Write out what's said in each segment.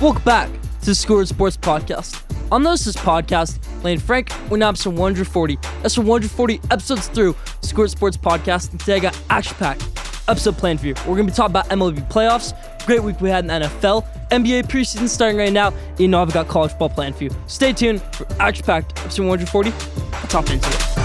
Welcome back to the Schoolyard Sports Podcast. On this is podcast, Lane Frank, we're now episode 140. That's for 140 episodes through Schoolyard Sports Podcast. And today I got action packed episode planned for you. We're going to be talking about MLB playoffs, great week we had in the NFL, NBA preseason starting right now, and you know I've got college football planned for you. Stay tuned for action packed episode 140. Let's hop into it.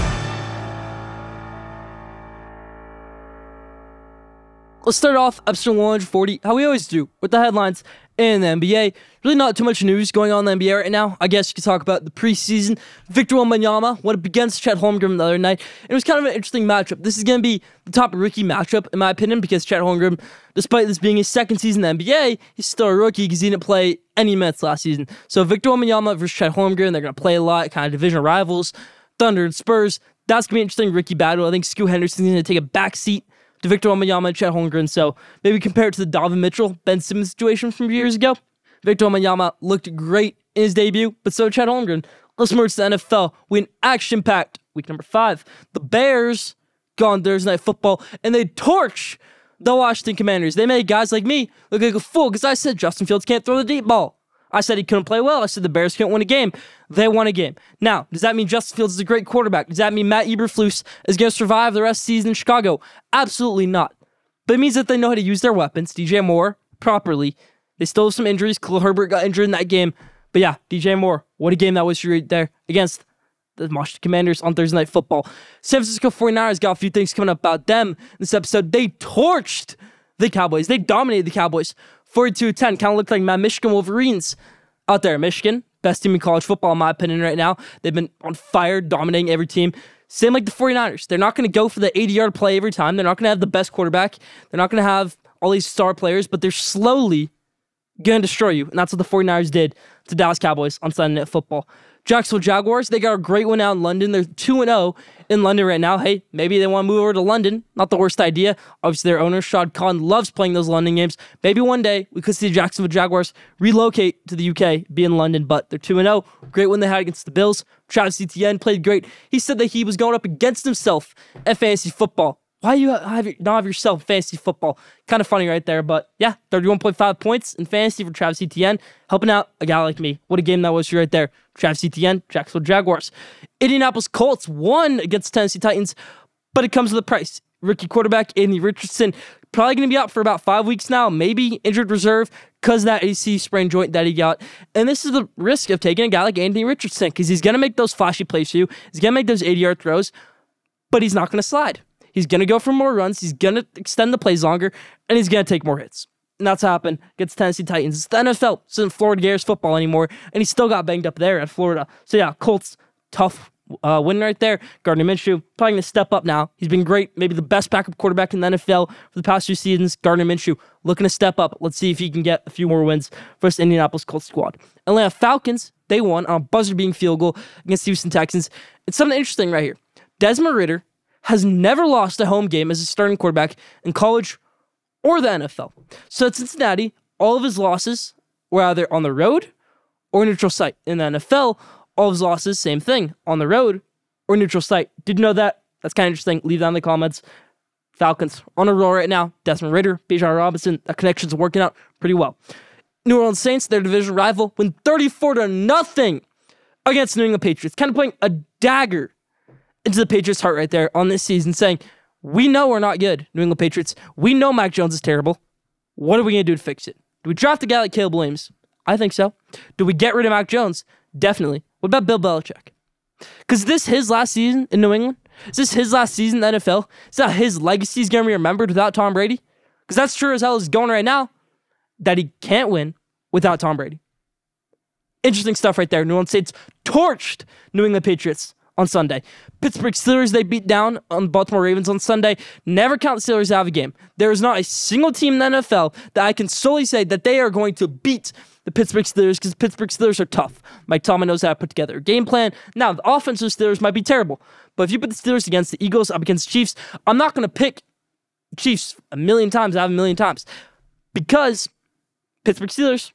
Let's start off episode 140, how we always do, with the headlines in the NBA. Really not too much news going on in the NBA right now. I guess you could talk about the preseason. Victor Wembanyama went up against Chet Holmgren the other night. It was kind of an interesting matchup. This is going to be the top rookie matchup, in my opinion, because Chet Holmgren, despite this being his second season in the NBA, he's still a rookie because he didn't play any minutes last season. So Victor Wembanyama versus Chet Holmgren, they're going to play a lot, kind of division rivals. Thunder and Spurs. That's going to be an interesting rookie battle. I think Scoot Henderson's going to take a back seat to Victor Wembanyama and Chet Holmgren. So maybe compare it to the Donovan Mitchell, Ben Simmons situation from years ago. Victor Wembanyama looked great in his debut, but so Chet Holmgren. Let's merge the NFL. We an action-packed week number five. The Bears gone on Thursday Night Football, and they torch the Washington Commanders. They made guys like me look like a fool because I said Justin Fields can't throw the deep ball. I said he couldn't play well. I said the Bears couldn't win a game. They won a game. Now, does that mean Justin Fields is a great quarterback? Does that mean Matt Eberflus is going to survive the rest of the season in Chicago? Absolutely not. But it means that they know how to use their weapons, DJ Moore, properly. They still have some injuries. Khalil Herbert got injured in that game. But yeah, DJ Moore, what a game that was right there against the Washington Commanders on Thursday Night Football. San Francisco 49ers got a few things coming up about them in this episode. They torched the Cowboys. They dominated the Cowboys 42 10. Kind of looked like my Michigan Wolverines out there. Michigan, best team in college football, in my opinion, right now. They've been on fire, dominating every team. Same like the 49ers. They're not going to go for the 80 yard play every time. They're not going to have the best quarterback. They're not going to have all these star players, but they're slowly going to destroy you. And that's what the 49ers did to Dallas Cowboys on Sunday Night Football. Jacksonville Jaguars, they got a great win out in London. They're 2 0 in London right now. Hey, maybe they want to move over to London. Not the worst idea. Obviously, their owner, Shad Khan, loves playing those London games. Maybe one day we could see the Jacksonville Jaguars relocate to the UK, be in London, but they're 2 0. Great win they had against the Bills. Travis Etienne played great. He said that he was going up against himself at fantasy football. Why you have not have yourself fantasy football? Kind of funny right there, but yeah, 31.5 points in fantasy for Travis Etienne, helping out a guy like me. What a game that was right there. Travis Etienne, Jacksonville Jaguars. Indianapolis Colts won against Tennessee Titans, but it comes with a price. Rookie quarterback Anthony Richardson probably going to be out for about five weeks now, maybe injured reserve because that AC sprain joint that he got. And this is the risk of taking a guy like Anthony Richardson because he's going to make those flashy plays for you. He's going to make those 80 yard throws, but he's not going to slide. He's going to go for more runs. He's going to extend the plays longer, and he's going to take more hits. And that's happened against Tennessee Titans. It's the NFL. It's isn't Florida Gators football anymore, and he still got banged up there at Florida. So yeah, Colts tough uh, win right there. Gardner Minshew probably going to step up now. He's been great, maybe the best backup quarterback in the NFL for the past two seasons. Gardner Minshew looking to step up. Let's see if he can get a few more wins for this Indianapolis Colts squad. Atlanta Falcons they won on a buzzer beating field goal against Houston Texans. It's something interesting right here. Desmond Ridder has never lost a home game as a starting quarterback in college or the NFL. So at Cincinnati, all of his losses were either on the road or neutral site. In the NFL, all of his losses, same thing, on the road or neutral site. Did you know that? That's kind of interesting. Leave that in the comments. Falcons on a roll right now. Desmond Ridder, Bijan Robinson, that connection's working out pretty well. New Orleans Saints, their division rival, win 34 to nothing against New England Patriots. Kind of playing a dagger into the Patriots' heart right there on this season, saying, We know we're not good, New England Patriots. We know Mac Jones is terrible. What are we going to do to fix it? Do we draft a guy like Caleb Williams? I think so. Do we get rid of Mac Jones? Definitely. What about Bill Belichick? Because this his last season in New England? Is this his last season in the NFL? Is that his legacy is going to be remembered without Tom Brady? Because that's true as hell is going right now that he can't win without Tom Brady. Interesting stuff right there. New Orleans Saints torched New England Patriots on Sunday. Pittsburgh Steelers, they beat down on Baltimore Ravens on Sunday. Never count the Steelers out of a game. There is not a single team in the NFL that I can solely say that they are going to beat the Pittsburgh Steelers because Pittsburgh Steelers are tough. Mike Tomlin knows how to put together a game plan. Now, the offensive Steelers might be terrible, but if you put the Steelers against the Eagles, up against the Chiefs, I'm not going to pick Chiefs a million times out of a million times because Pittsburgh Steelers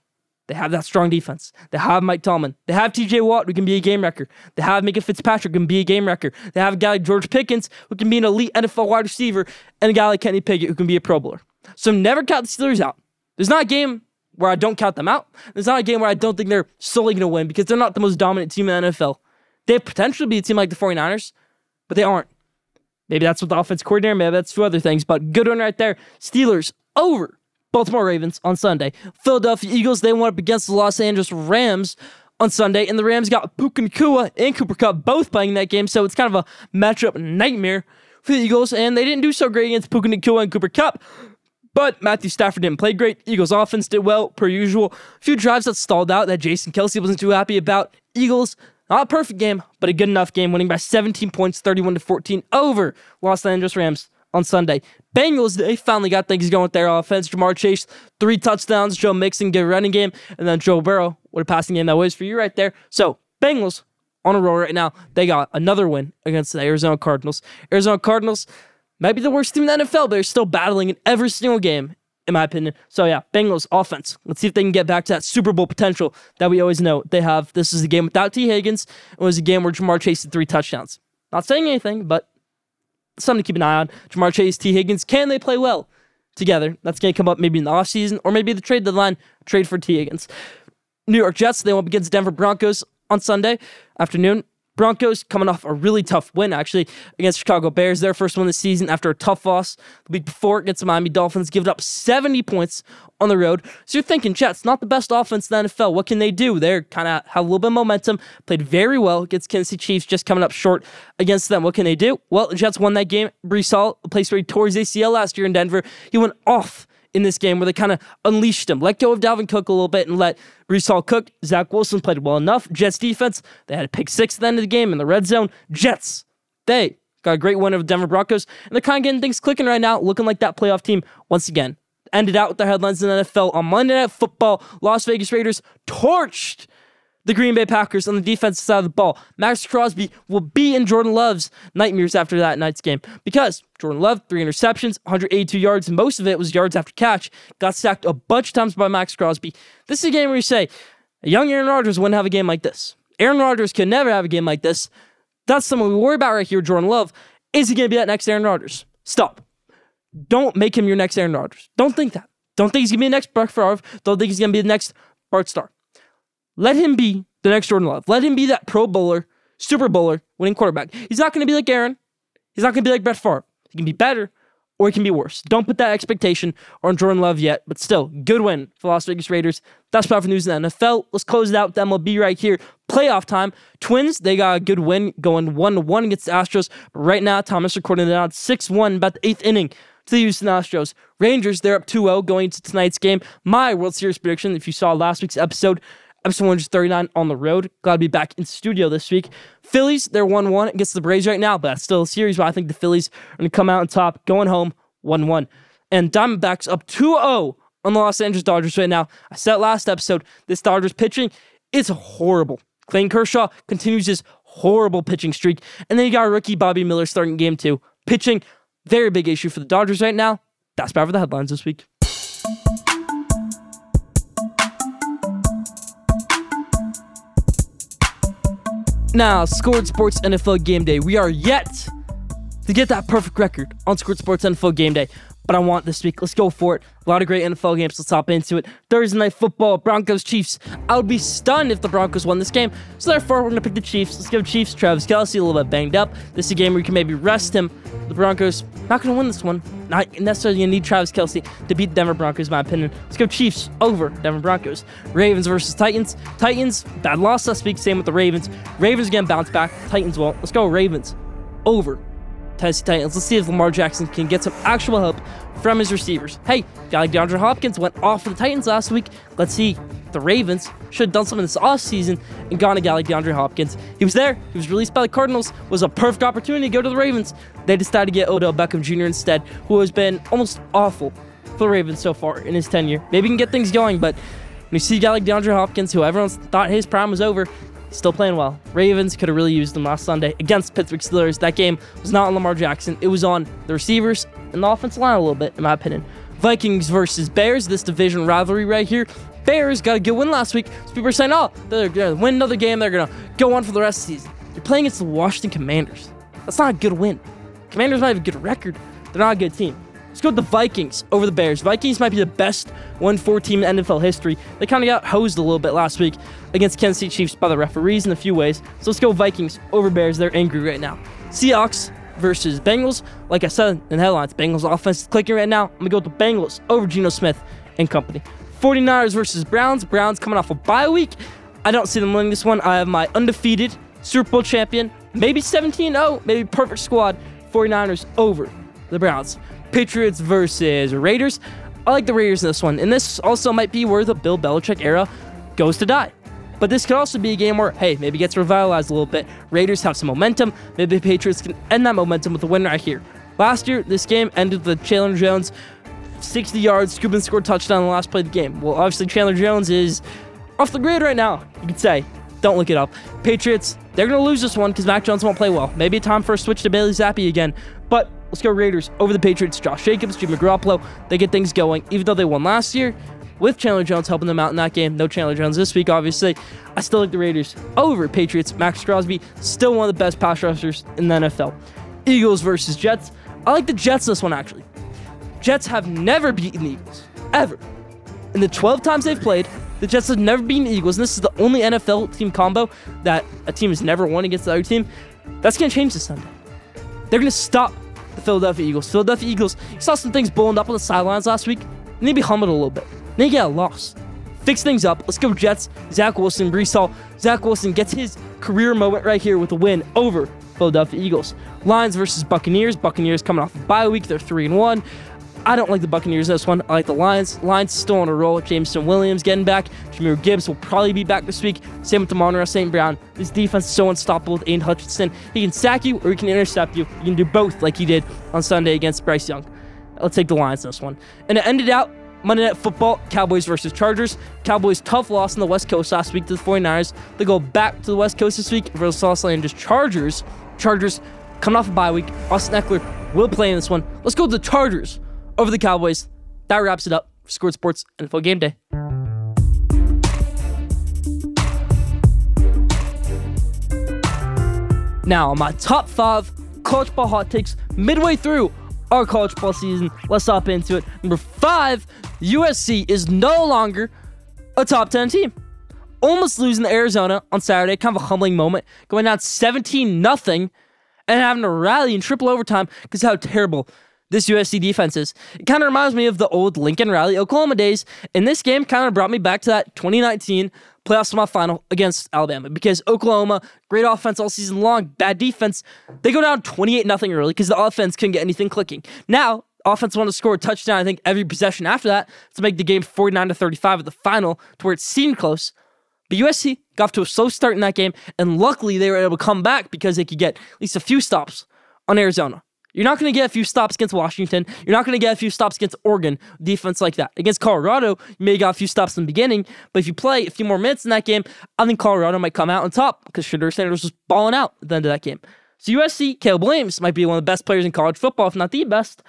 they have that strong defense. They have Mike Tomlin. They have TJ Watt, who can be a game wrecker. They have Minkah Fitzpatrick, who can be a game wrecker. They have a guy like George Pickens, who can be an elite NFL wide receiver, and a guy like Kenny Pickett, who can be a Pro Bowler. So never count the Steelers out. There's not a game where I don't count them out. There's not a game where I don't think they're solely going to win because they're not the most dominant team in the NFL. They potentially be a team like the 49ers, but they aren't. Maybe that's what the offense coordinator, maybe that's two other things, but good one right there. Steelers over Baltimore Ravens on Sunday. Philadelphia Eagles, they went up against the Los Angeles Rams on Sunday, and the Rams got Puka Nacua and Cooper Kupp both playing that game, so it's kind of a matchup nightmare for the Eagles, and they didn't do so great against Puka Nacua and Cooper Kupp. But Matthew Stafford didn't play great. Eagles offense did well, per usual. A few drives that stalled out that Jason Kelce wasn't too happy about. Eagles, not a perfect game, but a good enough game, winning by 17 points, 31 to 14 over Los Angeles Rams on Sunday. Bengals, they finally got things going with their offense. Ja'Marr Chase, three touchdowns. Joe Mixon, good running game. And then Joe Burrow, what a passing game that was for you right there. So, Bengals on a roll right now. They got another win against the Arizona Cardinals. Arizona Cardinals might be the worst team in the NFL, but they're still battling in every single game, in my opinion. So, yeah, Bengals offense. Let's see if they can get back to that Super Bowl potential that we always know they have. This is a game without Tee Higgins. It was a game where Ja'Marr Chase had three touchdowns. Not saying anything, but something to keep an eye on. Ja'Marr Chase, Tee Higgins, can they play well together? That's going to come up maybe in the offseason or maybe the trade deadline, trade for Tee Higgins. New York Jets, they went up against Denver Broncos on Sunday afternoon. Broncos coming off a really tough win, actually, against Chicago Bears. Their first one this season after a tough loss the week before against the Miami Dolphins, giving up 70 points on the road. So you're thinking, Jets, not the best offense in the NFL. What can they do? They're kind of have a little bit of momentum, played very well against Kansas City Chiefs, just coming up short against them. What can they do? Well, the Jets won that game. Breece Hall, a place where he tore his ACL last year in Denver, he went off in this game where they kind of unleashed him, let go of Dalvin Cook a little bit and let Breece Hall cook. Zach Wilson played well enough. Jets defense, they had a pick six at the end of the game in the red zone. Jets, they got a great win over the Denver Broncos, and they're kind of getting things clicking right now, looking like that playoff team once again. Ended out with the headlines in the NFL on Monday Night Football. Las Vegas Raiders torched the Green Bay Packers on the defensive side of the ball. Maxx Crosby will be in Jordan Love's nightmares after that night's game because Jordan Love, three interceptions, 182 yards, most of it was yards after catch. Got sacked a bunch of times by Maxx Crosby. This is a game where you say, a young Aaron Rodgers wouldn't have a game like this. Aaron Rodgers can never have a game like this. That's someone we worry about right here, Jordan Love. Is he going to be that next Aaron Rodgers? Stop. Don't make him your next Aaron Rodgers. Don't think that. Don't think he's going to be the next Brett Favre. Don't think he's going to be the next Bart Starr. Let him be the next Jordan Love. Let him be that pro bowler, super bowler, winning quarterback. He's not going to be like Aaron. He's not going to be like Brett Favre. He can be better or he can be worse. Don't put that expectation on Jordan Love yet, but still, good win for Las Vegas Raiders. That's powerful news in the NFL. Let's close it out with MLB right here. Playoff time. Twins, they got a good win going 1 1 against the Astros. right now, Thomas recording it out 6 1, about the eighth inning to the Houston Astros. Rangers, they're up 2 0 going into tonight's game. My World Series prediction, if you saw last week's episode, episode 139 on the road. Glad to be back in studio this week. Phillies, they're 1 1 against the Braves right now, but that's still a series but I think the Phillies are going to come out on top, going home 1 1. And Diamondbacks up 2 0 on the Los Angeles Dodgers right now. I said last episode, this Dodgers pitching is horrible. Clayton Kershaw continues his horrible pitching streak. And then you got rookie Bobby Miller starting game two. Pitching, very big issue for the Dodgers right now. That's about for the headlines this week. Now, Schoolyard Sports NFL Game Day. We are yet to get that perfect record on Schoolyard Sports NFL Game Day, but I want this week. Let's go for it. A lot of great NFL games. Let's hop into it. Thursday night football, Broncos Chiefs. I would be stunned if the Broncos won this game. So therefore, we're gonna pick the Chiefs. Let's give Chiefs Travis Kelce a little bit banged up. This is a game where you can maybe rest him. The Broncos not gonna win this one. Not necessarily gonna need Travis Kelce to beat the Denver Broncos, my opinion. Let's go Chiefs over Denver Broncos. Ravens versus Titans. Titans bad loss last week. Same with the Ravens. Ravens again bounce back. Titans won't. Let's go Ravens over Tennessee Titans. Let's see if Lamar Jackson can get some actual help from his receivers. Hey, guy DeAndre Hopkins went off for the Titans last week. Let's see. The Ravens should have done something this offseason and gone to a guy like DeAndre Hopkins. He was there. He was released by the Cardinals. Was a perfect opportunity to go to the Ravens. They decided to get Odell Beckham Jr. instead, who has been almost awful for the Ravens so far in his tenure. Maybe he can get things going, but when you see a guy like DeAndre Hopkins, who everyone thought his prime was over, still playing well. Ravens could have really used him last Sunday against Pittsburgh Steelers. That game was not on Lamar Jackson. It was on the receivers and the offensive line a little bit, in my opinion. Vikings versus Bears, this division rivalry right here. Bears got a good win last week. So people are saying, oh, they're going to win another game. They're going to go on for the rest of the season. You're playing against the Washington Commanders. That's not a good win. Commanders might have a good record. They're not a good team. Let's go with the Vikings over the Bears. Vikings might be the best 1 4 team in NFL history. They kind of got hosed a little bit last week against Kansas City Chiefs by the referees in a few ways. So let's go Vikings over Bears. They're angry right now. Seahawks versus Bengals. Like I said in the headlines, Bengals offense is clicking right now. I'm going to go with the Bengals over Geno Smith and company. 49ers versus Browns. Browns coming off a bye week. I don't see them winning this one. I have my undefeated Super Bowl champion, maybe 17 0, maybe perfect squad. 49ers over the Browns. Patriots versus Raiders. I like the Raiders in this one, and this also might be where the Bill Belichick era goes to die. But this could also be a game where, hey, maybe gets revitalized a little bit. Raiders have some momentum. Maybe the Patriots can end that momentum with a win right here. Last year, this game ended with Chandler Jones 60 yards, scoop and score touchdown in the last play of the game. Well, obviously, Chandler Jones is off the grid right now, you could say. Don't look it up. Patriots, they're going to lose this one because Mac Jones won't play well. Maybe time for a switch to Bailey Zappe again. But let's go Raiders over the Patriots. Josh Jacobs, Jimmy Garoppolo, they get things going. Even though they won last year, with Chandler Jones helping them out in that game. No Chandler Jones this week, obviously. I still like the Raiders over Patriots. Maxx Crosby, still one of the best pass rushers in the NFL. Eagles versus Jets. I like the Jets this one, actually. Jets have never beaten the Eagles, ever. In the 12 times they've played, the Jets have never beaten the Eagles, and this is the only NFL team combo that a team has never won against the other team. That's going to change this Sunday. They're going to stop the Philadelphia Eagles. Philadelphia Eagles, you saw some things blowing up on the sidelines last week, and they be humbled a little bit. They get a loss. Fix things up. Let's go Jets. Zach Wilson, Breece Hall. Zach Wilson gets his career moment right here with a win over Philadelphia Eagles. Lions versus Buccaneers. Buccaneers coming off a bye week. They're 3 and 1. I don't like the Buccaneers this one. I like the Lions. Lions still on a roll. Jameson Williams getting back. Jahmyr Gibbs will probably be back this week. Same with Amon-Ra St. Brown. This defense is so unstoppable with Aidan Hutchinson. He can sack you or he can intercept you. You can do both like he did on Sunday against Bryce Young. Let's take the Lions this one. And it ended out Monday Night Football, Cowboys versus Chargers. Cowboys tough loss on the West Coast last week to the 49ers. They go back to the West Coast this week versus Los Angeles Chargers. Chargers coming off a bye week. Austin Ekeler will play in this one. Let's go to the Chargers over the Cowboys. That wraps it up for Schoolyard Sports NFL Game Day. Now, my top five college ball hot takes midway through our college ball season. Let's hop into it. Number five, USC is no longer a top 10 team. Almost losing to Arizona on Saturday, kind of a humbling moment, going down 17 0 and having to rally in triple overtime because how terrible this USC defense is. It kind of reminds me of the old Lincoln Riley Oklahoma days, and this game kind of brought me back to that 2019 playoff semifinal against Alabama because Oklahoma, great offense all season long, bad defense. They go down 28 nothing early because the offense couldn't get anything clicking. Now, offense wanted to score a touchdown, I think, every possession after that to make the game 49 to 35 at the final to where it seemed close. But USC got off to a slow start in that game, and luckily they were able to come back because they could get at least a few stops on Arizona. You're not going to get a few stops against Washington. You're not going to get a few stops against Oregon, defense like that. Against Colorado, you may got a few stops in the beginning, but if you play a few more minutes in that game, I think Colorado might come out on top because Shedeur Sanders was balling out at the end of that game. So USC, Caleb Williams might be one of the best players in college football, if not the best.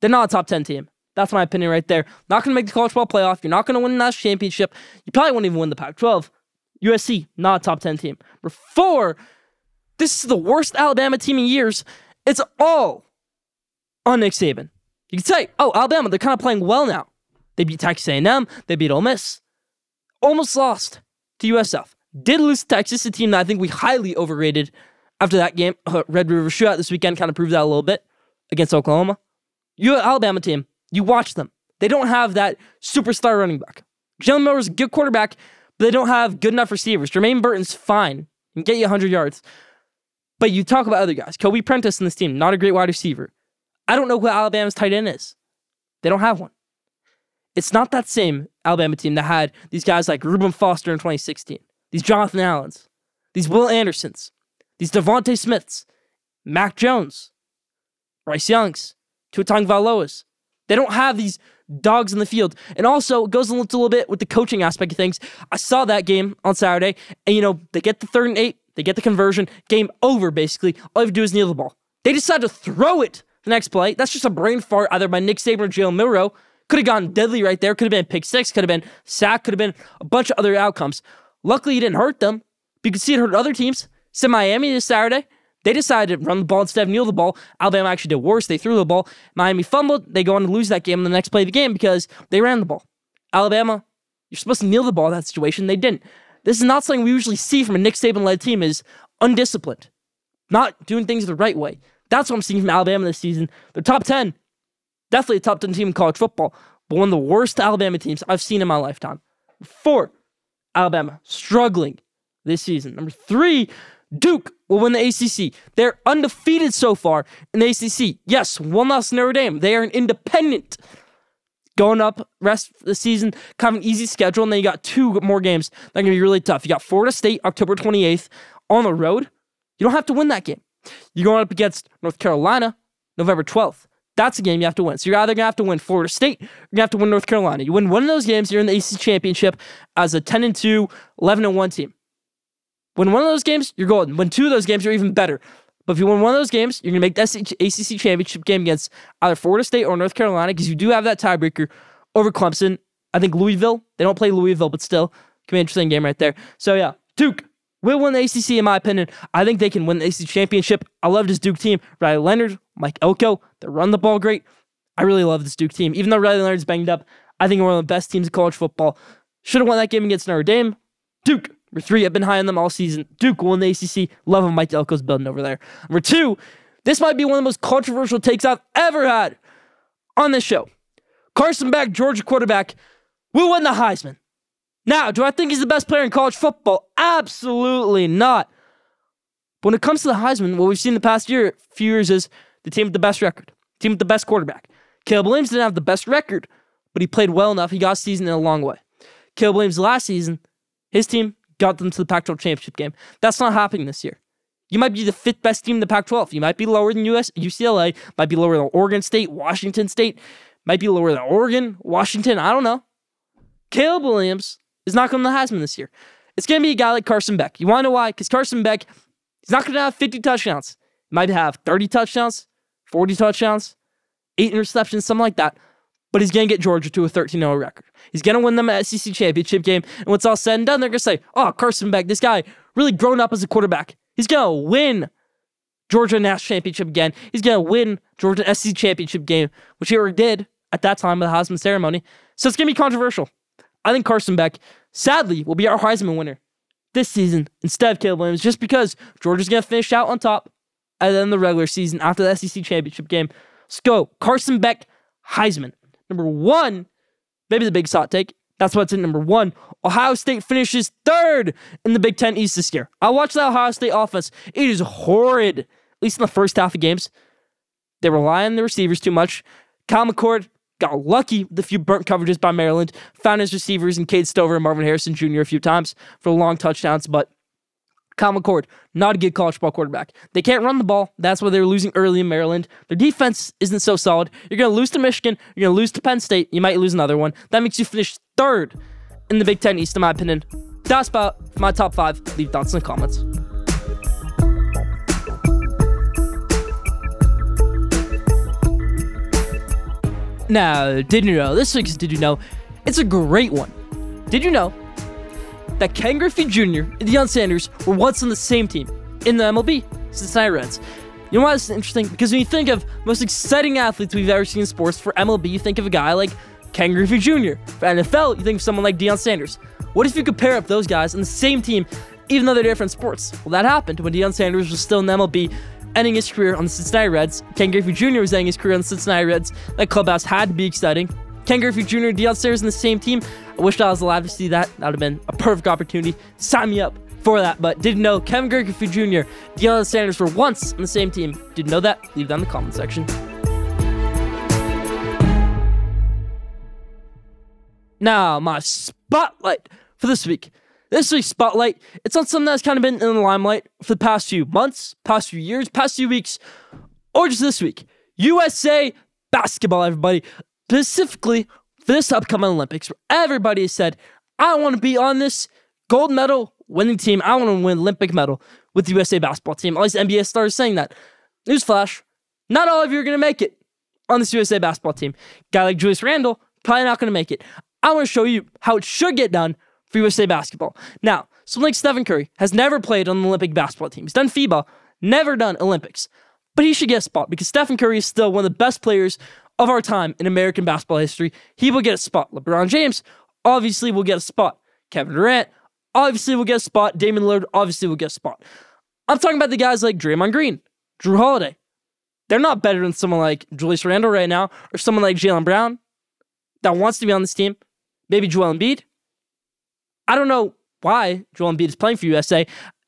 They're not a top 10 team. That's my opinion right there. Not going to make the college football playoff. You're not going to win the national championship. You probably won't even win the Pac 12. USC, not a top 10 team. Number four, this is the worst Alabama team in years. It's all on Nick Saban. You can say, oh, Alabama, they're kind of playing well now. They beat Texas A&M. They beat Ole Miss. Almost lost to USF. Did lose to Texas, a team that I think we highly overrated after that game. Uh, Red River Shootout this weekend kind of proved that a little bit against Oklahoma. You Alabama team, you watch them. They don't have that superstar running back. Jalen Milroe's a good quarterback, but they don't have good enough receivers. Jermaine Burton's fine and get you 100 yards. But you talk about other guys. Kobe Prentice in this team, not a great wide receiver. I don't know who Alabama's tight end is. They don't have one. It's not that same Alabama team that had these guys like Reuben Foster in 2016, these Jonathan Allens, these Will Andersons, these DeVonta Smiths, Mac Jones, Bryce Youngs, Tua Tagovailoas. They don't have these dogs in the field. And also, it goes a little bit with the coaching aspect of things. I saw that game on Saturday, and you know, they get the third and eight, they get the conversion, game over basically. All you have to do is kneel the ball. They decide to throw it the next play. That's just a brain fart either by Nick Saban or Jalen Milroe. Could have gone deadly right there. Could have been pick six. Could have been sack. Could have been a bunch of other outcomes. Luckily, it didn't hurt them. But you can see it hurt other teams. Said Miami this Saturday. They decided to run the ball instead of kneel the ball. Alabama actually did worse. They threw the ball. Miami fumbled. They go on to lose that game in the next play of the game because they ran the ball. Alabama, you're supposed to kneel the ball in that situation. They didn't. This is not something we usually see from a Nick Saban-led team is undisciplined, not doing things the right way. That's what I'm seeing from Alabama this season. They're top 10. Definitely a top 10 team in college football, but one of the worst Alabama teams I've seen in my lifetime. Four, Alabama struggling this season. Number three, Duke will win the ACC. They're undefeated so far in the ACC. Yes, one loss to Notre Dame. They are an independent going up rest of the season, kind of an easy schedule, and then you got two more games that are going to be really tough. You got Florida State October 28th on the road. You don't have to win that game. You're going up against North Carolina November 12th. That's a game you have to win. So you're either going to have to win Florida State, you're going to have to win North Carolina. You win one of those games, you're in the ACC championship as a 10 and 2, 11 and 1 team. Win one of those games, you're golden. Win two of those games, you're even better. But if you win one of those games, you're going to make the ACC championship game against either Florida State or North Carolina because you do have that tiebreaker over Clemson. I think Louisville, they don't play Louisville, but still, could be an interesting game right there. So yeah, Duke will win the ACC in my opinion. I think they can win the ACC championship. I love this Duke team. Riley Leonard, Mike Elko, they run the ball great. I really love this Duke team. Even though Riley Leonard's banged up, I think one of the best teams in college football. Should have won that game against Notre Dame. Duke, Number three, I've been high on them all season. Duke won the ACC. Love him. Mike Elko's building over there. Number two, this might be one of the most controversial takes I've ever had on this show. Carson Beck, Georgia quarterback, will win the Heisman. Now, do I think he's the best player in college football? Absolutely not. But when it comes to the Heisman, what we've seen the past year, few years is the team with the best record, team with the best quarterback. Caleb Williams didn't have the best record, but he played well enough. He got a season in a long way. Caleb Williams last season, his team got them to the Pac 12 championship game. That's not happening this year. You might be the fifth best team in the Pac 12. You might be lower than US, UCLA, might be lower than Oregon State, Washington State, might be lower than Oregon, Washington. I don't know. Caleb Williams is not going to the Heisman this year. It's going to be a guy like Carson Beck. You want to know why? Because Carson Beck, he's not going to have 50 touchdowns. He might have 30 touchdowns, 40 touchdowns, eight interceptions, something like that but he's going to get Georgia to a 13 0 record. He's going to win them an SEC championship game. And once all said and done, they're going to say, oh, Carson Beck, this guy really grown up as a quarterback. He's going to win Georgia national championship again. He's going to win Georgia SEC championship game, which he already did at that time of the Heisman ceremony. So it's going to be controversial. I think Carson Beck, sadly, will be our Heisman winner this season instead of Caleb Williams, just because Georgia's going to finish out on top and then the regular season after the SEC championship game. Let's go. Carson Beck, Heisman. Number one, maybe the big shot take. That's what's in number one. Ohio State finishes third in the Big Ten East this year. I watched the Ohio State offense. It is horrid, at least in the first half of games. They rely on the receivers too much. Kyle McCord got lucky with a few burnt coverages by Maryland, found his receivers in Cade Stover and Marvin Harrison Jr. a few times for long touchdowns, but Kyle McCord, not a good college ball quarterback. They can't run the ball. That's why they're losing early in Maryland. Their defense isn't so solid. You're going to lose to Michigan. You're going to lose to Penn State. You might lose another one. That makes you finish third in the Big Ten East, in my opinion. That's about my top five. Leave thoughts in the comments. Now, did you know? This week's Did You Know? It's a great one. Did you know that Ken Griffey Jr. and Deion Sanders were once on the same team in the MLB, Cincinnati Reds. You know why this is interesting? Because when you think of most exciting athletes we've ever seen in sports, for MLB, you think of a guy like Ken Griffey Jr. For NFL, you think of someone like Deion Sanders. What if you could pair up those guys on the same team, even though they're different sports? Well, that happened when Deion Sanders was still in the MLB, ending his career on the Cincinnati Reds. Ken Griffey Jr. was ending his career on the Cincinnati Reds. That clubhouse had to be exciting. Ken Griffey Jr. Deion Sanders in the same team. I wish I was allowed to see that. That would have been a perfect opportunity. Sign me up for that. But didn't know Kevin Griffey Jr., Deion Sanders were once on the same team. Didn't know that? Leave that in the comment section. Now, my spotlight for this week. This week's spotlight, it's on something that's kind of been in the limelight for the past few months, past few years, past few weeks, or just this week. USA basketball, everybody specifically for this upcoming Olympics, where everybody has said, I want to be on this gold medal winning team. I want to win Olympic medal with the USA basketball team. All these NBA stars saying that. Newsflash, not all of you are going to make it on this USA basketball team. Guy like Julius Randle, probably not going to make it. I want to show you how it should get done for USA basketball. Now, someone like Stephen Curry has never played on the Olympic basketball team. He's done FIBA, never done Olympics, but he should get a spot because Stephen Curry is still one of the best players of our time in American basketball history. He will get a spot. LeBron James obviously will get a spot. Kevin Durant obviously will get a spot. Damian Lillard obviously will get a spot. I'm talking about the guys like Draymond Green, Jrue Holiday. They're not better than someone like Julius Randle right now or someone like Jaylen Brown that wants to be on this team. Maybe Joel Embiid. I don't know why Joel Embiid is playing for USA.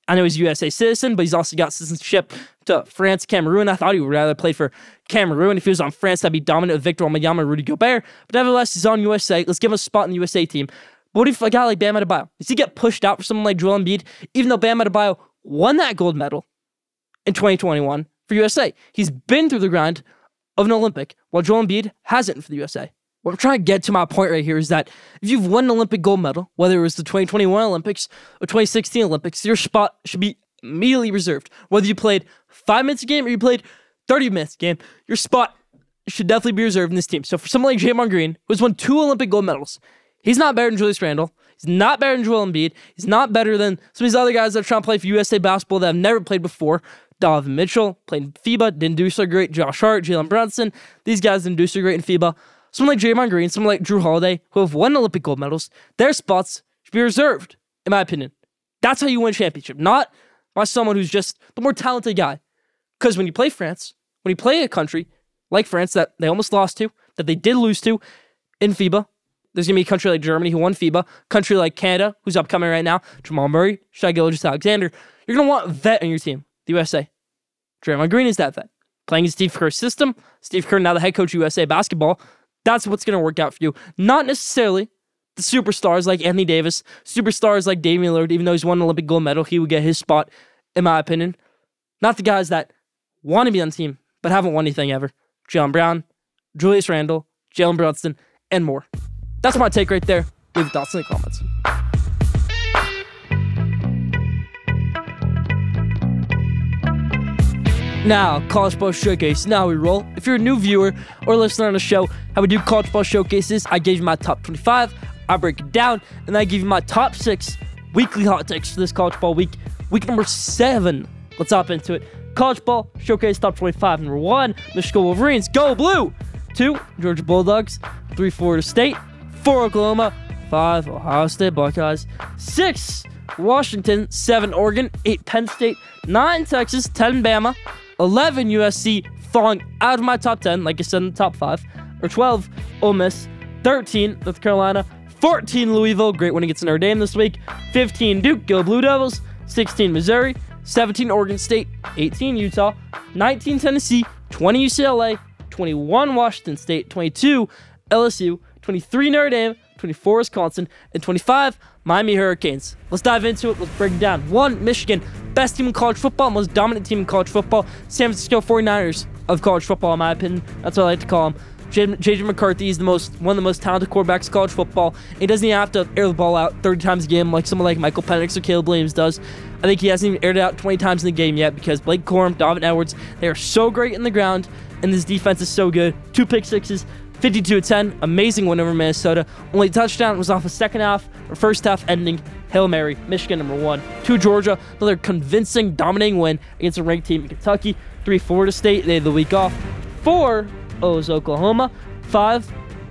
I know he's a USA citizen, but he's also got citizenship to France, Cameroon. I thought he would rather play for Cameroon. If he was on France, that'd be dominant with Victor Wembanyama Rudy Gobert. But nevertheless, he's on USA. Let's give him a spot in the USA team. But what if a guy like Bam Adebayo? Does he get pushed out for someone like Joel Embiid, even though Bam Adebayo won that gold medal in 2021 for USA? He's been through the grind of an Olympic, while Joel Embiid hasn't for the USA. What I'm trying to get to my point right here is that if you've won an Olympic gold medal, whether it was the 2021 Olympics or 2016 Olympics, your spot should be immediately reserved. Whether you played five minutes a game or you played 30 minutes a game, your spot should definitely be reserved in this team. So for someone like Draymond Green, who's won two Olympic gold medals, he's not better than Julius Randle. He's not better than Joel Embiid. He's not better than some of these other guys that are trying to play for USA basketball that have never played before. Donovan Mitchell played FIBA, didn't do so great. Josh Hart, Jalen Brunson, these guys didn't do so great in FIBA. Someone like Draymond Green, someone like Jrue Holiday, who have won Olympic gold medals, their spots should be reserved, in my opinion. That's how you win a championship, not by someone who's just the more talented guy. Because when you play France, when you play a country like France that they almost lost to, that they did lose to in FIBA, there's gonna be a country like Germany who won FIBA, country like Canada who's upcoming right now, Jamal Murray, Shai Gilgeous-Alexander. You're gonna want a vet on your team, the USA. Draymond Green is that vet. Playing in Steve Kerr's system, Steve Kerr now the head coach of USA basketball. That's what's gonna work out for you. Not necessarily the superstars like Anthony Davis, superstars like Damian Lillard, even though he's won an Olympic gold medal, he would get his spot, in my opinion. Not the guys that want to be on the team, but haven't won anything ever. John Brown, Julius Randle, Jalen Brunson, and more. That's my take right there. Leave thoughts in the comments. Now, College Ball Showcase. Now we roll. If you're a new viewer or listener on the show, how we do College Ball Showcases, I gave you my top 25, I break it down, and I give you my top six weekly hot takes for this College Ball week. Week number seven. Let's hop into it. College Ball Showcase Top 25. Number one, Michigan Wolverines. Go Blue. Two, Georgia Bulldogs. Three, Florida State. Four, Oklahoma. Five, Ohio State Buckeyes. Six, Washington. Seven, Oregon. Eight, Penn State. Nine, Texas. Ten, Bama. 11, USC. Falling out of my top 10, like I said in the top five. Or 12, Ole Miss. 13, North Carolina. 14, Louisville. Great win against Notre Dame this week. 15, Duke. Go Blue Devils. 16, Missouri. 17 Oregon State, 18 Utah, 19 Tennessee, 20 UCLA, 21 Washington State, 22 LSU, 23 Notre Dame, 24 Wisconsin, and 25 Miami Hurricanes. Let's dive into it. Let's break it down. One, Michigan, best team in college football, most dominant team in college football. San Francisco 49ers of college football, in my opinion. That's what I like to call them. JJ McCarthy is the most one of the most talented quarterbacks in college football. He doesn't even have to air the ball out 30 times a game like someone like Michael Penix or Caleb Williams does. I think he hasn't even aired it out 20 times in the game yet because Blake Corum, Donovan Edwards, they are so great in the ground, and this defense is so good. Two pick sixes, 52 10, amazing win over Minnesota. Only touchdown was off a second half or first half ending. Hail Mary, Michigan number one. Two Georgia, another convincing, dominating win against a ranked team in Kentucky. Three Florida State, they had the week off. Four O's Oklahoma. Five,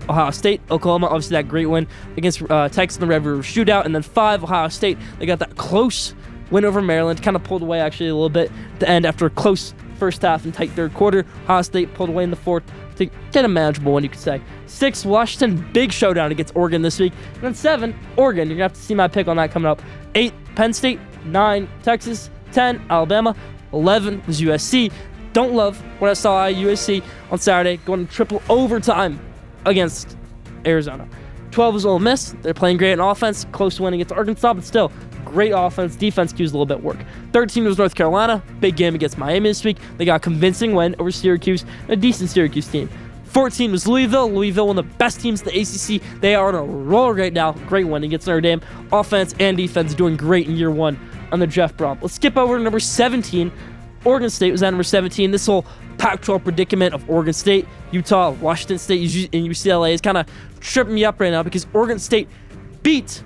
Ohio State. Oklahoma, obviously that great win against uh, Texas in the Red River Shootout. And then five, Ohio State. They got that close win over Maryland. Kind of pulled away actually a little bit at the end after a close first half and tight third quarter. Ohio State pulled away in the fourth to get a manageable one, you could say. Six, Washington, big showdown against Oregon this week. And then seven, Oregon. You're going to have to see my pick on that coming up. Eight, Penn State. Nine, Texas. 10, Alabama. 11 was USC. Don't love what I saw USC on Saturday going to triple overtime against Arizona. 12 was Ole Miss. They're playing great in offense. Close to winning against Arkansas, but still great offense. Defense cues a little bit work. 13 was North Carolina. Big game against Miami this week. They got a convincing win over Syracuse, a decent Syracuse team. 14 was Louisville. Louisville, one of the best teams in the ACC. They are on a roll right now. Great win against Notre Dame. Offense and defense doing great in year one under Jeff Brohm. Let's skip over to number 17. Oregon State was at number 17. This whole Pac 12 predicament of Oregon State, Utah, Washington State, and UCLA is kind of tripping me up right now because Oregon State beat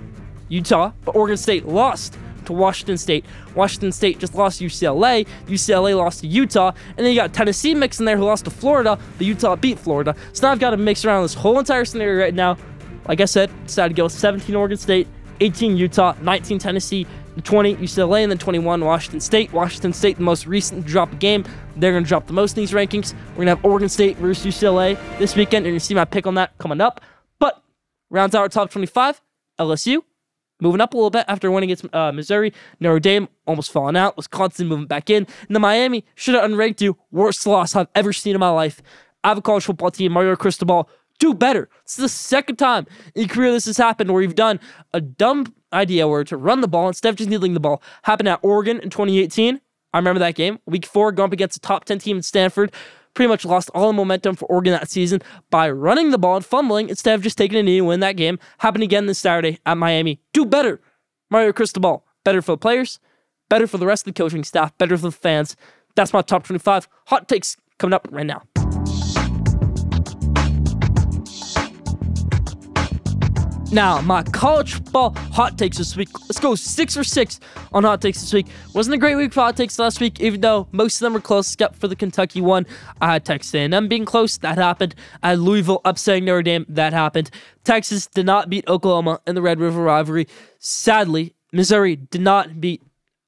Utah, but Oregon State lost to Washington State. Washington State just lost to UCLA. UCLA lost to Utah. And then you got Tennessee mixing there who lost to Florida. The Utah beat Florida. So now I've got to mix around this whole entire scenario right now. Like I said, decided to go 17 Oregon State, 18 Utah, 19 Tennessee, 20 UCLA, and then 21 Washington State. Washington State, the most recent drop game. They're going to drop the most in these rankings. We're going to have Oregon State versus UCLA this weekend. And to see my pick on that coming up. But rounds out our top 25. LSU moving up a little bit after winning against uh, Missouri. Notre Dame almost falling out. Wisconsin moving back in. And the Miami should have unranked you. Worst loss I've ever seen in my life. I have a college football team, Mario Cristobal. Do better. Is the second time in career this has happened where you've done a dumb idea where to run the ball instead of just needling the ball. Happened at Oregon in 2018. I remember that game. Week four, going up against a top 10 team in Stanford pretty much lost all the momentum for Oregon that season by running the ball and fumbling instead of just taking a knee and win that game. Happened again this Saturday at Miami. Do better. Mario Cristobal. Better for the players, better for the rest of the coaching staff, better for the fans. That's my top 25 hot takes coming up right now. Now, my college football hot takes this week. Let's go six for six on hot takes this week. Wasn't a great week for hot takes last week, even though most of them were close, except for the Kentucky one. I had Texas A&M being close, that happened. I had Louisville upsetting Notre Dame, that happened. Texas did not beat Oklahoma in the Red River rivalry. Sadly, Missouri did not beat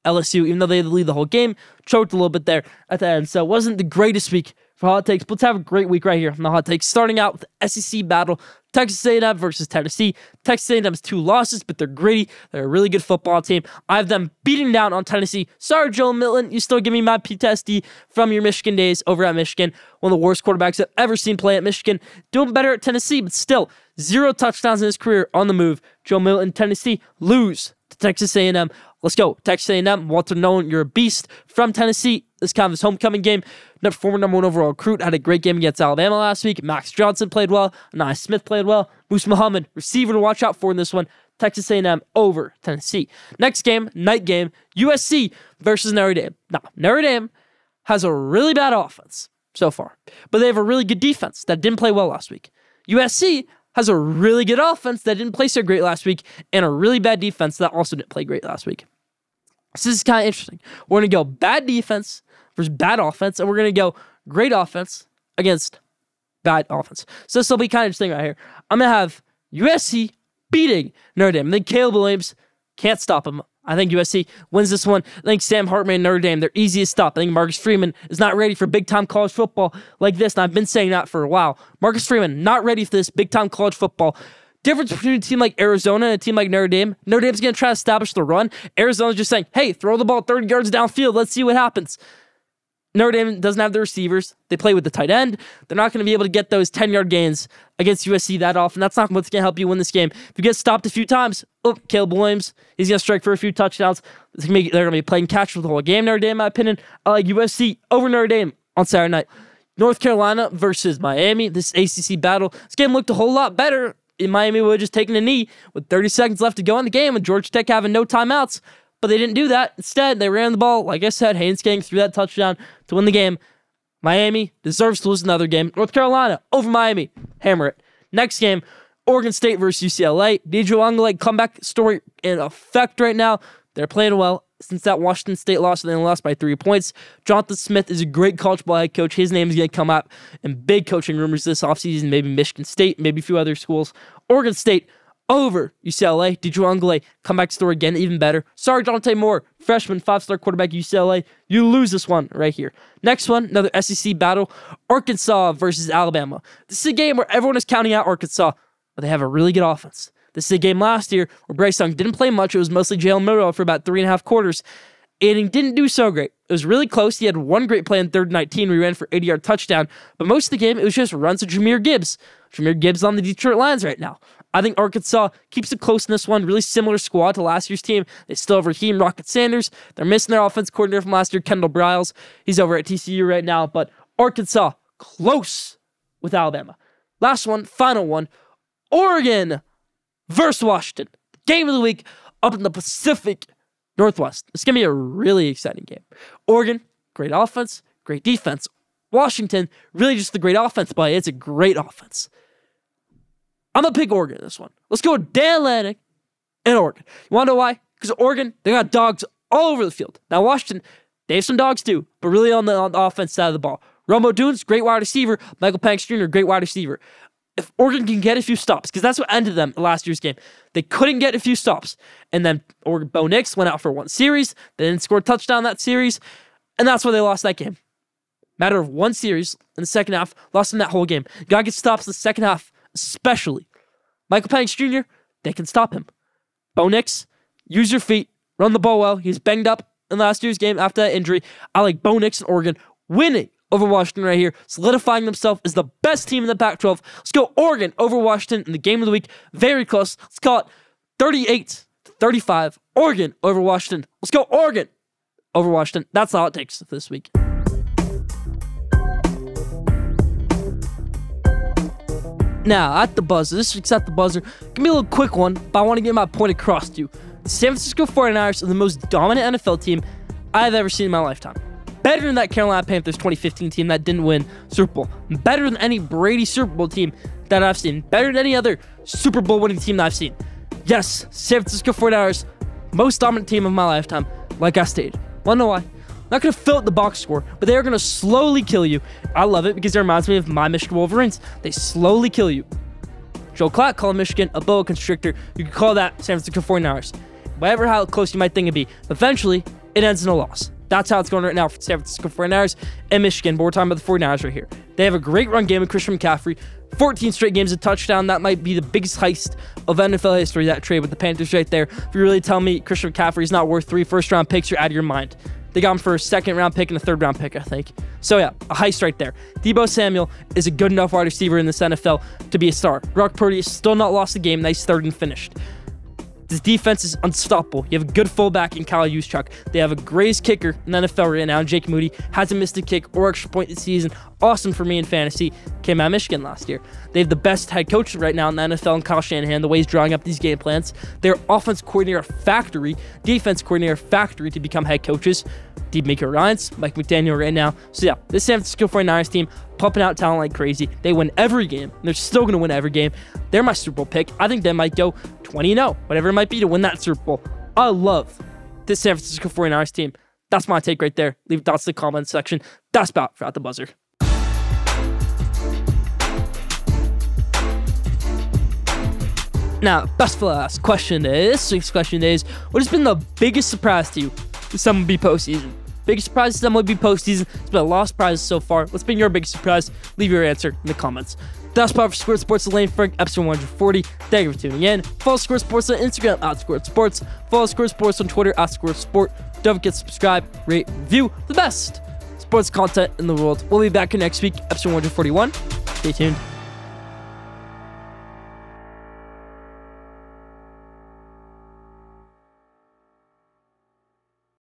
LSU, even though they had the lead the whole game. Choked a little bit there at the end, so it wasn't the greatest week for hot takes. But let's have a great week right here on the hot takes. Starting out with SEC battle, Texas A&M versus Tennessee. Texas A&M's two losses, but they're gritty. They're a really good football team. I have them beating down on Tennessee. Sorry, Joe Milton, you still give me my PTSD from your Michigan days over at Michigan. One of the worst quarterbacks I've ever seen play at Michigan. Doing better at Tennessee, but still zero touchdowns in his career on the move. Joe Milton, Tennessee lose to Texas A&M. Let's go. Texas A&M, Walter Nolen, you're a beast from Tennessee. This kind of his homecoming game. Former number one overall recruit had a great game against Alabama last week. Max Johnson played well. Ainias Smith played well. Moose Muhammad, receiver to watch out for in this one. Texas A&M over Tennessee. Next game, night game, USC versus Notre Dame. Now, Notre Dame has a really bad offense so far, but they have a really good defense that didn't play well last week. USC has a really good offense that didn't play so great last week and a really bad defense that also didn't play great last week. So this is kind of interesting. We're going to go bad defense versus bad offense, and we're going to go great offense against bad offense. So this will be kind of interesting right here. I'm going to have USC beating Notre Dame. I think Caleb Williams can't stop him. I think USC wins this one. I think Sam Hartman and Notre Dame, their easiest to stop. I think Marcus Freeman is not ready for big time college football like this. And I've been saying that for a while. Marcus Freeman, not ready for this big time college football. Difference between a team like Arizona and a team like Notre Dame. Notre Dame's going to try to establish the run. Arizona's just saying, hey, throw the ball 30 yards downfield. Let's see what happens. Notre Dame doesn't have the receivers. They play with the tight end. They're not going to be able to get those 10 yard gains against USC that often. That's not what's going to help you win this game. If you get stopped a few times, oh, Caleb Williams, he's going to strike for a few touchdowns. They're going to be playing catch for the whole game, Notre Dame, in my opinion. I like USC over Notre Dame on Saturday night. North Carolina versus Miami, this ACC battle. This game looked a whole lot better. In Miami would have just taken a knee with 30 seconds left to go in the game, and Georgia Tech having no timeouts. But they didn't do that. Instead, they ran the ball. Like I said, Haynes King threw that touchdown to win the game. Miami deserves to lose another game. North Carolina over Miami. Hammer it. Next game, Oregon State versus UCLA. DJ Uiagalelei comeback story in effect right now. They're playing well since that Washington State loss, they lost by three points. Jonathan Smith is a great college ball head coach. His name is going to come up in big coaching rumors this offseason. Maybe Michigan State, maybe a few other schools. Oregon State over UCLA. DJ Uiagalelei, comeback story again, even better. Sorry, Dante Moore, freshman, five star quarterback UCLA. You lose this one right here. Next one, another SEC battle Arkansas versus Alabama. This is a game where everyone is counting out Arkansas, but they have a really good offense. This is a game last year where Bryce Young didn't play much. It was mostly Jalen Milroe for about three and a half quarters. And he didn't do so great. It was really close. He had one great play in third and 19 where he ran for 80 yard touchdown. But most of the game, it was just runs to Jahmyr Gibbs. Jahmyr Gibbs on the Detroit Lions right now. I think Arkansas keeps it close in this one. Really similar squad to last year's team. They still have Raheem Rocket Sanders. They're missing their offense coordinator from last year, Kendall Briles. He's over at TCU right now. But Arkansas close with Alabama. Last one, final one. Oregon versus Washington. Game of the week up in the Pacific Northwest. It's going to be a really exciting game. Oregon, great offense, great defense. Washington, really just the great offense play. It's a great offense. I'm gonna pick Oregon this one. Let's go with Dan Lanning and Oregon. You wanna know why? Because Oregon, they got dogs all over the field. Now, Washington, they have some dogs too, but really on the, on the offense side of the ball. Rome Odunze, great wide receiver. Michael Penix Jr., great wide receiver. If Oregon can get a few stops, because that's what ended them last year's game, they couldn't get a few stops. And then Oregon Bo Nix went out for one series. They didn't score a touchdown that series. And that's why they lost that game. Matter of one series in the second half, lost them that whole game. Gotta get stops in the second half, especially. Michael Penix Jr., they can stop him. Bo Nix, use your feet, run the ball well. He's banged up in last year's game after that injury. I like Bo Nix and Oregon winning over Washington right here, solidifying themselves as the best team in the Pac 12. Let's go Oregon over Washington in the game of the week. Very close. Let's call it 38 to 35. Oregon over Washington. Let's go Oregon over Washington. That's all it takes this week. Now, at the buzzer, this week's at the buzzer. Give me a little quick one, but I want to get my point across to you. The San Francisco 49ers are the most dominant NFL team I've ever seen in my lifetime. Better than that Carolina Panthers 2015 team that didn't win Super Bowl. Better than any Brady Super Bowl team that I've seen. Better than any other Super Bowl winning team that I've seen. Yes, San Francisco 49ers, most dominant team of my lifetime, like I stated. Wanna know why? Not gonna fill out the box score, but they are gonna slowly kill you. I love it because it reminds me of my Michigan Wolverines. They slowly kill you. Joel Klatt called Michigan a boa constrictor. You could call that San Francisco 49ers. Whatever how close you might think it'd be. Eventually, it ends in a loss. That's how it's going right now for San Francisco 49ers and Michigan. But we're talking about the 49ers right here. They have a great run game with Christian McCaffrey. 14 straight games of touchdown. That might be the biggest heist of NFL history, that trade with the Panthers right there. If you really tell me Christian McCaffrey is not worth three first round picks, you're out of your mind. They got him for a second round pick and a third round pick, I think. So yeah, a heist right there. Deebo Samuel is a good enough wide receiver in this NFL to be a star. Brock Purdy still not lost a game. Nice third and finished. This defense is unstoppable. You have a good fullback in Kyle Juszczyk. They have a greatest kicker in the NFL right now. Jake Moody hasn't missed a kick or extra point this season. Awesome for me in fantasy. Came out of Michigan last year. They have the best head coach right now in the NFL in Kyle Shanahan, the way he's drawing up these game plans. Their offense coordinator factory, defense coordinator factory to become head coaches. DeMeco Ryans, Mike McDaniel right now. So yeah, this San Francisco 49ers team pumping out talent like crazy. They win every game. They're still going to win every game. They're my Super Bowl pick. I think they might go 20 0, whatever it might be to win that Super Bowl. I love this San Francisco 49ers team. That's my take right there. Leave thoughts in the comment section. That's about for at the buzzer. Now, best for last question is this week's question is what has been the biggest surprise to you this MLB postseason? Biggest surprise this MLB postseason. It's been a lot of surprises so far. What's been your biggest surprise? Leave your answer in the comments. That's about for Schoolyard Sports Lane Frank, episode 140. Thank you for tuning in. Follow Schoolyard Sports on Instagram at Schoolyard Sports. Follow Schoolyard Sports on Twitter at Schoolyard Sport. Don't forget to subscribe, rate, review the best sports content in the world. We'll be back here next week, episode 141. Stay tuned.